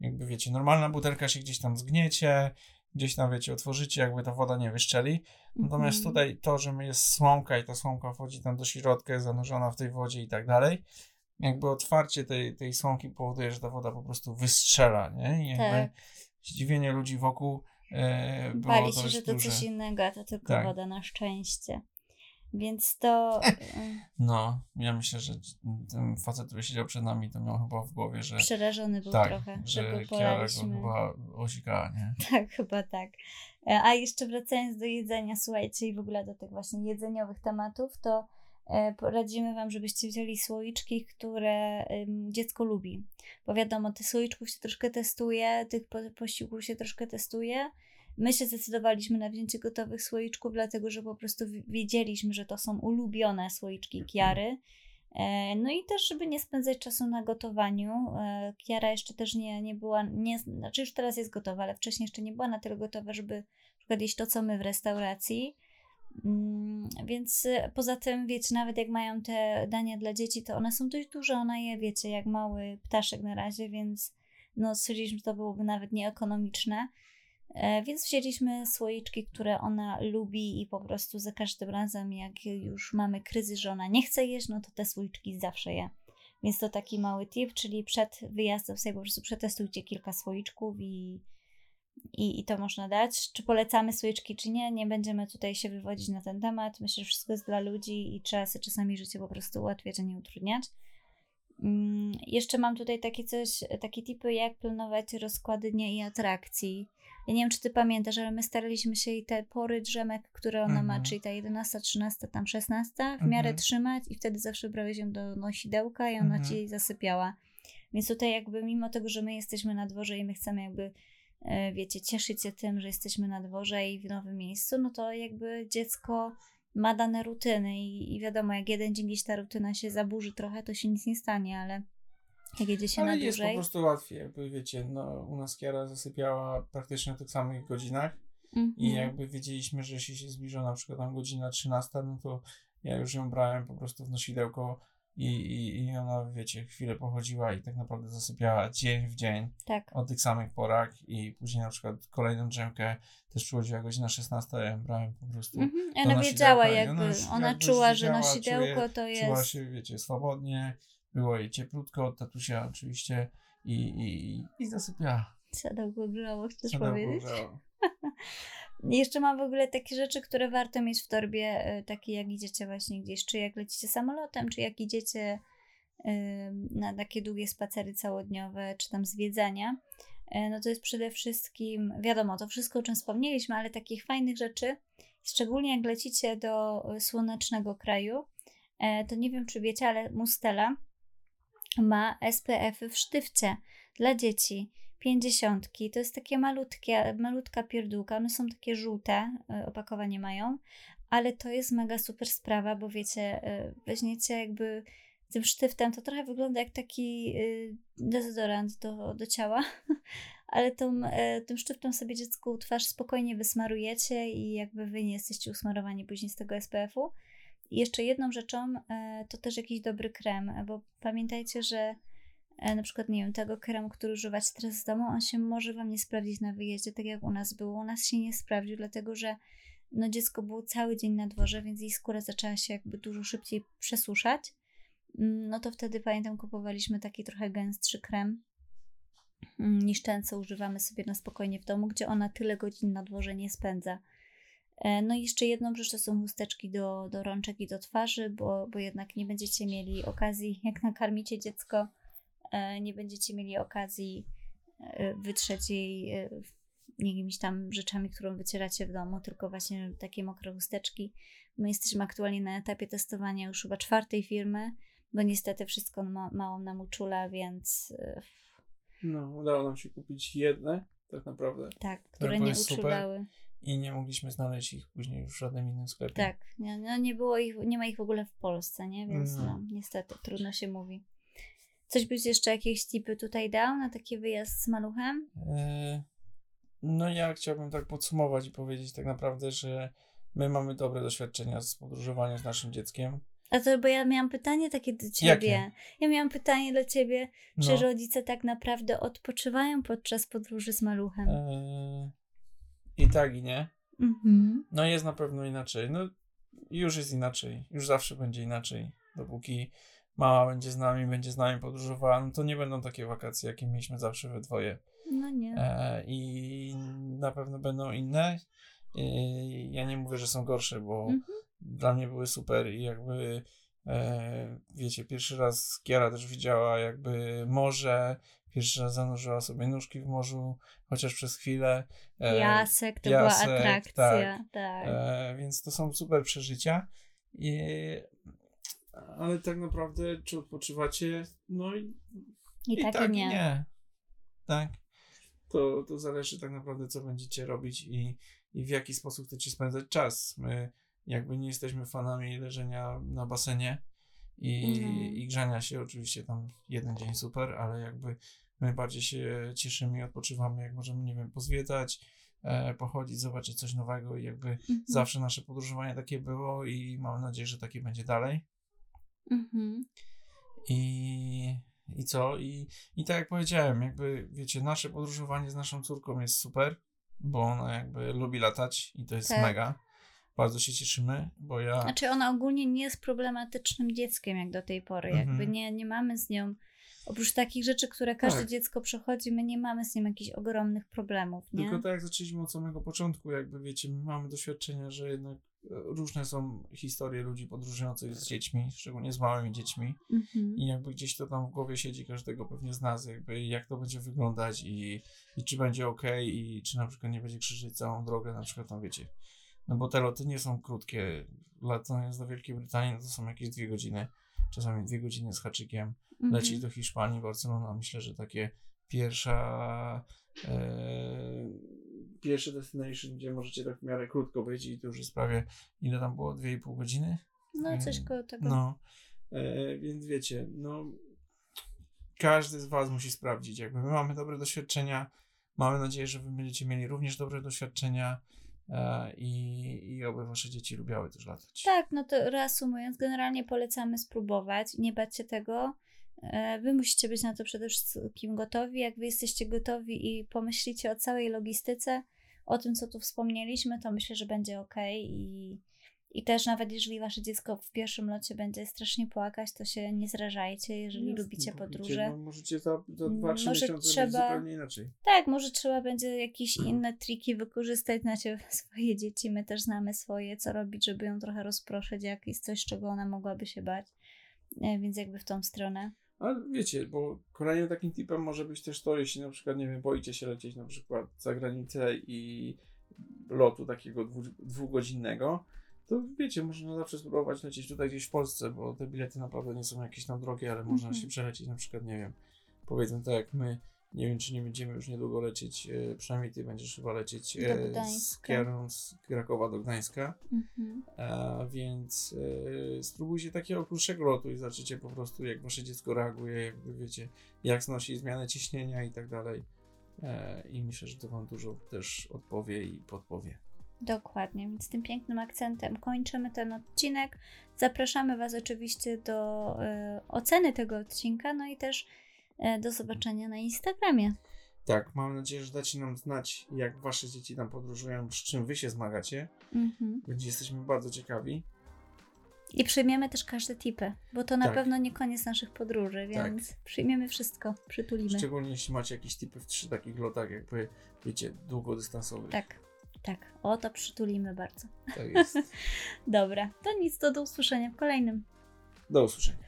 S1: jakby wiecie, normalna butelka się gdzieś tam zgniecie, gdzieś tam, wiecie, otworzycie, jakby ta woda nie wyszczeli. Natomiast mm -hmm. tutaj to, że jest słomka i ta słomka wchodzi tam do środka, jest zanurzona w tej wodzie i tak dalej, jakby otwarcie tej, tej słomki powoduje, że ta woda po prostu wystrzela, nie? I jakby tak. zdziwienie ludzi wokół e,
S2: Bali się, że to duże. coś innego, a to tylko tak. woda na szczęście. Więc to.
S1: No, ja myślę, że ten facet, który siedział przed nami, to miał chyba w głowie, że.
S2: Przerażony był tak, trochę, że go polaliśmy.
S1: Chyba osikała, nie?
S2: Tak, chyba tak. E, a jeszcze wracając do jedzenia, słuchajcie, i w ogóle do tych właśnie jedzeniowych tematów, to e, poradzimy Wam, żebyście wzięli słoiczki, które dziecko lubi. Bo wiadomo, tych słoiczków się troszkę testuje, tych posiłków się troszkę testuje My się zdecydowaliśmy na wzięcie gotowych słoiczków, dlatego że po prostu wiedzieliśmy, że to są ulubione słoiczki Kiary. E, no i też, żeby nie spędzać czasu na gotowaniu. E, Kiara jeszcze też nie, nie była, nie, znaczy już teraz jest gotowa, ale wcześniej jeszcze nie była na tyle gotowa, żeby przykład jeść to, co my w restauracji. Mm, więc e, poza tym, wiecie, nawet jak mają te dania dla dzieci, to one są dość duże, ona je, wiecie, jak mały ptaszek na razie, więc no stwierdziliśmy, że to byłoby nawet nieekonomiczne. E, więc wzięliśmy słoiczki, które ona lubi i po prostu za każdym razem, jak już mamy kryzys, że ona nie chce jeść, no to te słoiczki zawsze je. Więc to taki mały tip, czyli przed wyjazdem sobie po prostu przetestujcie kilka słoiczków i, i, i to można dać. Czy polecamy słoiczki, czy nie? Nie będziemy tutaj się wywodzić na ten temat. Myślę, że wszystko jest dla ludzi i trzeba sobie czasami życie po prostu ułatwiać, a nie utrudniać. Mm, jeszcze mam tutaj takie coś, takie tipy, jak planować rozkłady dnia i atrakcji Ja nie wiem, czy ty pamiętasz, ale my staraliśmy się i te pory drzemek, które ona ma,
S1: Mhm.
S2: czyli ta 11, 13, tam 16, w miarę
S1: Mhm.
S2: trzymać i wtedy zawsze brałeś ją do nosidełka i ona
S1: Mhm.
S2: ci zasypiała. Więc tutaj jakby mimo tego, że my jesteśmy na dworze i my chcemy jakby, e, wiecie, cieszyć się tym, że jesteśmy na dworze i w nowym miejscu, no to jakby dziecko ma dane rutyny i, i wiadomo, jak jeden dzień gdzieś ta rutyna się zaburzy trochę, to się nic nie stanie, ale jak jedzie się
S1: Ale
S2: na
S1: jest po
S2: dłużej...
S1: prostu łatwiej, jakby wiecie, no u nas Kiara zasypiała praktycznie w tych samych godzinach
S2: Mhm.
S1: i jakby wiedzieliśmy, że jeśli się zbliża na przykład tam godzina 13, no to ja już ją brałem po prostu w nosidełko i, i, i ona, wiecie, chwilę pochodziła i tak naprawdę zasypiała dzień w dzień
S2: Tak.
S1: o tych samych porach i później na przykład kolejną drzemkę też przychodziła godzina 16, ja brałem po prostu
S2: Mhm. Ona wiedziała, jakby,
S1: już
S2: ona
S1: jakby
S2: czuła, że nosidełko to
S1: Czuła
S2: jest...
S1: się, wiecie, swobodnie, było jej cieplutko od tatusia oczywiście i, i, i- zasypiała.
S2: Sadełko grzało, chcesz
S1: Sadełko
S2: powiedzieć? Jeszcze mam w ogóle takie rzeczy, które warto mieć w torbie, e, takie jak idziecie właśnie gdzieś, czy jak lecicie samolotem, czy jak idziecie na takie długie spacery całodniowe, czy tam zwiedzania. E, No to jest przede wszystkim, wiadomo, to wszystko o czym wspomnieliśmy, ale takich fajnych rzeczy, szczególnie jak lecicie do e, słonecznego kraju, to nie wiem czy wiecie, ale Mustela ma SPF-y w sztywcie dla dzieci. Pięćdziesiątki, to jest takie malutkie, malutka pierdółka, one są takie żółte, y, opakowanie mają, ale to jest mega super sprawa, bo wiecie, y, weźmiecie jakby tym sztywtem, to trochę wygląda jak taki y, dezodorant do, do ciała, ale tą, tym sztywtem sobie dziecku twarz spokojnie wysmarujecie i jakby wy nie jesteście usmarowani później z tego SPF-u. I jeszcze jedną rzeczą to też jakiś dobry krem, bo pamiętajcie, że e, na przykład, nie wiem, tego kremu, który używacie teraz z domu, on się może Wam nie sprawdzić na wyjeździe, tak jak u nas było. U nas się nie sprawdził, dlatego że no, dziecko było cały dzień na dworze, więc jej skóra zaczęła się jakby dużo szybciej przesuszać. Mm, No to wtedy, pamiętam, kupowaliśmy taki trochę gęstszy krem mm, niż ten, co używamy sobie na spokojnie w domu, gdzie ona tyle godzin na dworze nie spędza. E, No i jeszcze jedną rzecz to są chusteczki do, do rączek i do twarzy, bo, bo jednak nie będziecie mieli okazji, jak nakarmicie dziecko, e, nie będziecie mieli okazji e, wytrzeć jej e, jakimiś tam rzeczami, którą wycieracie w domu, tylko właśnie takie mokre chusteczki. My jesteśmy aktualnie na etapie testowania już chyba czwartej firmy, bo niestety wszystko ma, mało nam uczula, więc e,
S1: No, udało nam się kupić jedne, tak naprawdę.
S2: tak, które nie uczulały.
S1: I nie mogliśmy znaleźć ich później już w żadnym innym sklepie.
S2: Tak, nie, no nie było ich, nie ma ich w ogóle w Polsce, nie? Więc
S1: No.
S2: no, niestety, trudno się mówi. Coś byś jeszcze jakieś tipy tutaj dał na taki wyjazd z maluchem?
S1: E, No ja chciałbym tak podsumować i powiedzieć tak naprawdę, że my mamy dobre doświadczenia z podróżowaniem z naszym dzieckiem.
S2: A to bo ja miałam pytanie takie do ciebie.
S1: Jakie?
S2: Ja miałam pytanie dla ciebie, czy
S1: No,
S2: rodzice tak naprawdę odpoczywają podczas podróży z maluchem?
S1: e, I tak i nie.
S2: Mhm.
S1: No jest na pewno inaczej. No już jest inaczej. Już zawsze będzie inaczej. Dopóki mama będzie z nami, będzie z nami podróżowała, no to nie będą takie wakacje, jakie mieliśmy zawsze we dwoje.
S2: No nie.
S1: E, I na pewno będą inne. I ja nie mówię, że są gorsze, bo
S2: Mhm.
S1: dla mnie były super i jakby e, wiecie, pierwszy raz Kiara też widziała jakby morze, pierwszy raz zanurzyła sobie nóżki w morzu, chociaż przez chwilę. E,
S2: Piasek to była atrakcja. Tak.
S1: E, więc to są super przeżycia. I, ale tak naprawdę, czy odpoczywacie? No i,
S2: I, tak, i nie.
S1: Tak. To, to zależy tak naprawdę, co będziecie robić i, i w jaki sposób chcecie spędzać czas. My jakby nie jesteśmy fanami leżenia na basenie i,
S2: Mhm.
S1: i grzania się. Oczywiście tam jeden dzień super, ale jakby my bardziej się cieszymy i odpoczywamy, jak możemy, nie wiem, pozwiedzać, e, pochodzić, zobaczyć coś nowego i jakby
S2: Mhm.
S1: zawsze nasze podróżowanie takie było i mam nadzieję, że takie będzie dalej.
S2: Mhm.
S1: I, i co? I, I tak jak powiedziałem, jakby wiecie, nasze podróżowanie z naszą córką jest super, bo ona jakby lubi latać i to jest
S2: Tak.
S1: mega. Bardzo się cieszymy, bo ja.
S2: Znaczy ona ogólnie nie jest problematycznym dzieckiem jak do tej pory.
S1: Mhm.
S2: Jakby nie, nie mamy z nią, oprócz takich rzeczy, które każde
S1: Tak.
S2: dziecko przechodzi, my nie mamy z nią jakichś ogromnych problemów, nie?
S1: Tylko tak jak zaczęliśmy od samego początku, jakby wiecie, my mamy doświadczenia, że jednak różne są historie ludzi podróżujących z dziećmi, szczególnie z małymi dziećmi.
S2: Mhm.
S1: I jakby gdzieś to tam w głowie siedzi każdego pewnie z nas, jakby jak to będzie wyglądać i, i czy będzie ok, i czy na przykład nie będzie krzyżyć całą drogę, na przykład tam wiecie. No bo te loty nie są krótkie. Latając do Wielkiej Brytanii no to są jakieś dwie godziny, czasami dwie godziny z haczykiem.
S2: Mhm.
S1: Lecieć do Hiszpanii, Barcelona, myślę, że takie pierwsza e, pierwszy destination, gdzie możecie tak w miarę krótko być i to już jest prawie, ile tam było, 2,5 godziny?
S2: No, coś
S1: Mm,
S2: koło tego.
S1: No, e, więc wiecie, no każdy z Was musi sprawdzić. Jakby my mamy dobre doświadczenia, mamy nadzieję, że Wy będziecie mieli również dobre doświadczenia e, i, i oby Wasze dzieci lubiały też latać.
S2: Tak, no to reasumując, generalnie polecamy spróbować, nie bać się tego. E, Wy musicie być na to przede wszystkim gotowi. Jak wy jesteście gotowi i pomyślicie o całej logistyce, o tym, co tu wspomnieliśmy, to myślę, że będzie ok. I, I też nawet jeżeli wasze dziecko w pierwszym locie będzie strasznie płakać, to się nie zrażajcie, jeżeli
S1: Jasne,
S2: lubicie podróże.
S1: No, możecie za, za
S2: Mm,
S1: 2-3
S2: może
S1: miesiące
S2: trzeba-
S1: zupełnie inaczej.
S2: Tak, może trzeba będzie jakieś inne triki wykorzystać, znacie swoje dzieci, my też znamy swoje, co robić, żeby ją trochę rozproszyć, jak jest coś, czego ona mogłaby się bać. E, Więc jakby w tą stronę.
S1: Ale wiecie, bo kolejnym takim tipem może być też to, jeśli na przykład, nie wiem, boicie się lecieć na przykład za granicę i lotu takiego dwu, dwugodzinnego, to wiecie, można zawsze spróbować lecieć tutaj gdzieś w Polsce, bo te bilety naprawdę nie są jakieś tam drogie, ale można
S2: Mhm.
S1: się przelecieć na przykład, nie wiem, powiedzmy tak jak my, nie wiem, czy nie będziemy już niedługo lecieć, e, przynajmniej ty będziesz chyba lecieć e, z. Kiarą, z Krakowa do Gdańska.
S2: Mhm.
S1: A więc e, spróbujcie takiego krótszego lotu i zobaczycie po prostu, jak wasze dziecko reaguje, jakby wiecie, jak znosi zmianę ciśnienia i tak dalej. E, I myślę, że to wam dużo też odpowie i podpowie.
S2: Dokładnie, więc tym pięknym akcentem kończymy ten odcinek. Zapraszamy Was oczywiście do e, oceny tego odcinka, no i też e, do zobaczenia na Instagramie.
S1: Tak, mam nadzieję, że dacie nam znać, jak wasze dzieci tam podróżują, z czym wy się zmagacie.
S2: Mhm.
S1: Będzie jesteśmy bardzo ciekawi.
S2: I przyjmiemy też każde tipy, bo to na
S1: Tak.
S2: pewno nie koniec naszych podróży,
S1: Tak.
S2: więc przyjmiemy wszystko, przytulimy.
S1: Szczególnie jeśli macie jakieś typy w trzy takich lotach, jakby wiecie, długodystansowych.
S2: Tak, tak. O to przytulimy bardzo.
S1: tak jest.
S2: Dobra, to nic, to do usłyszenia w kolejnym.
S1: Do usłyszenia.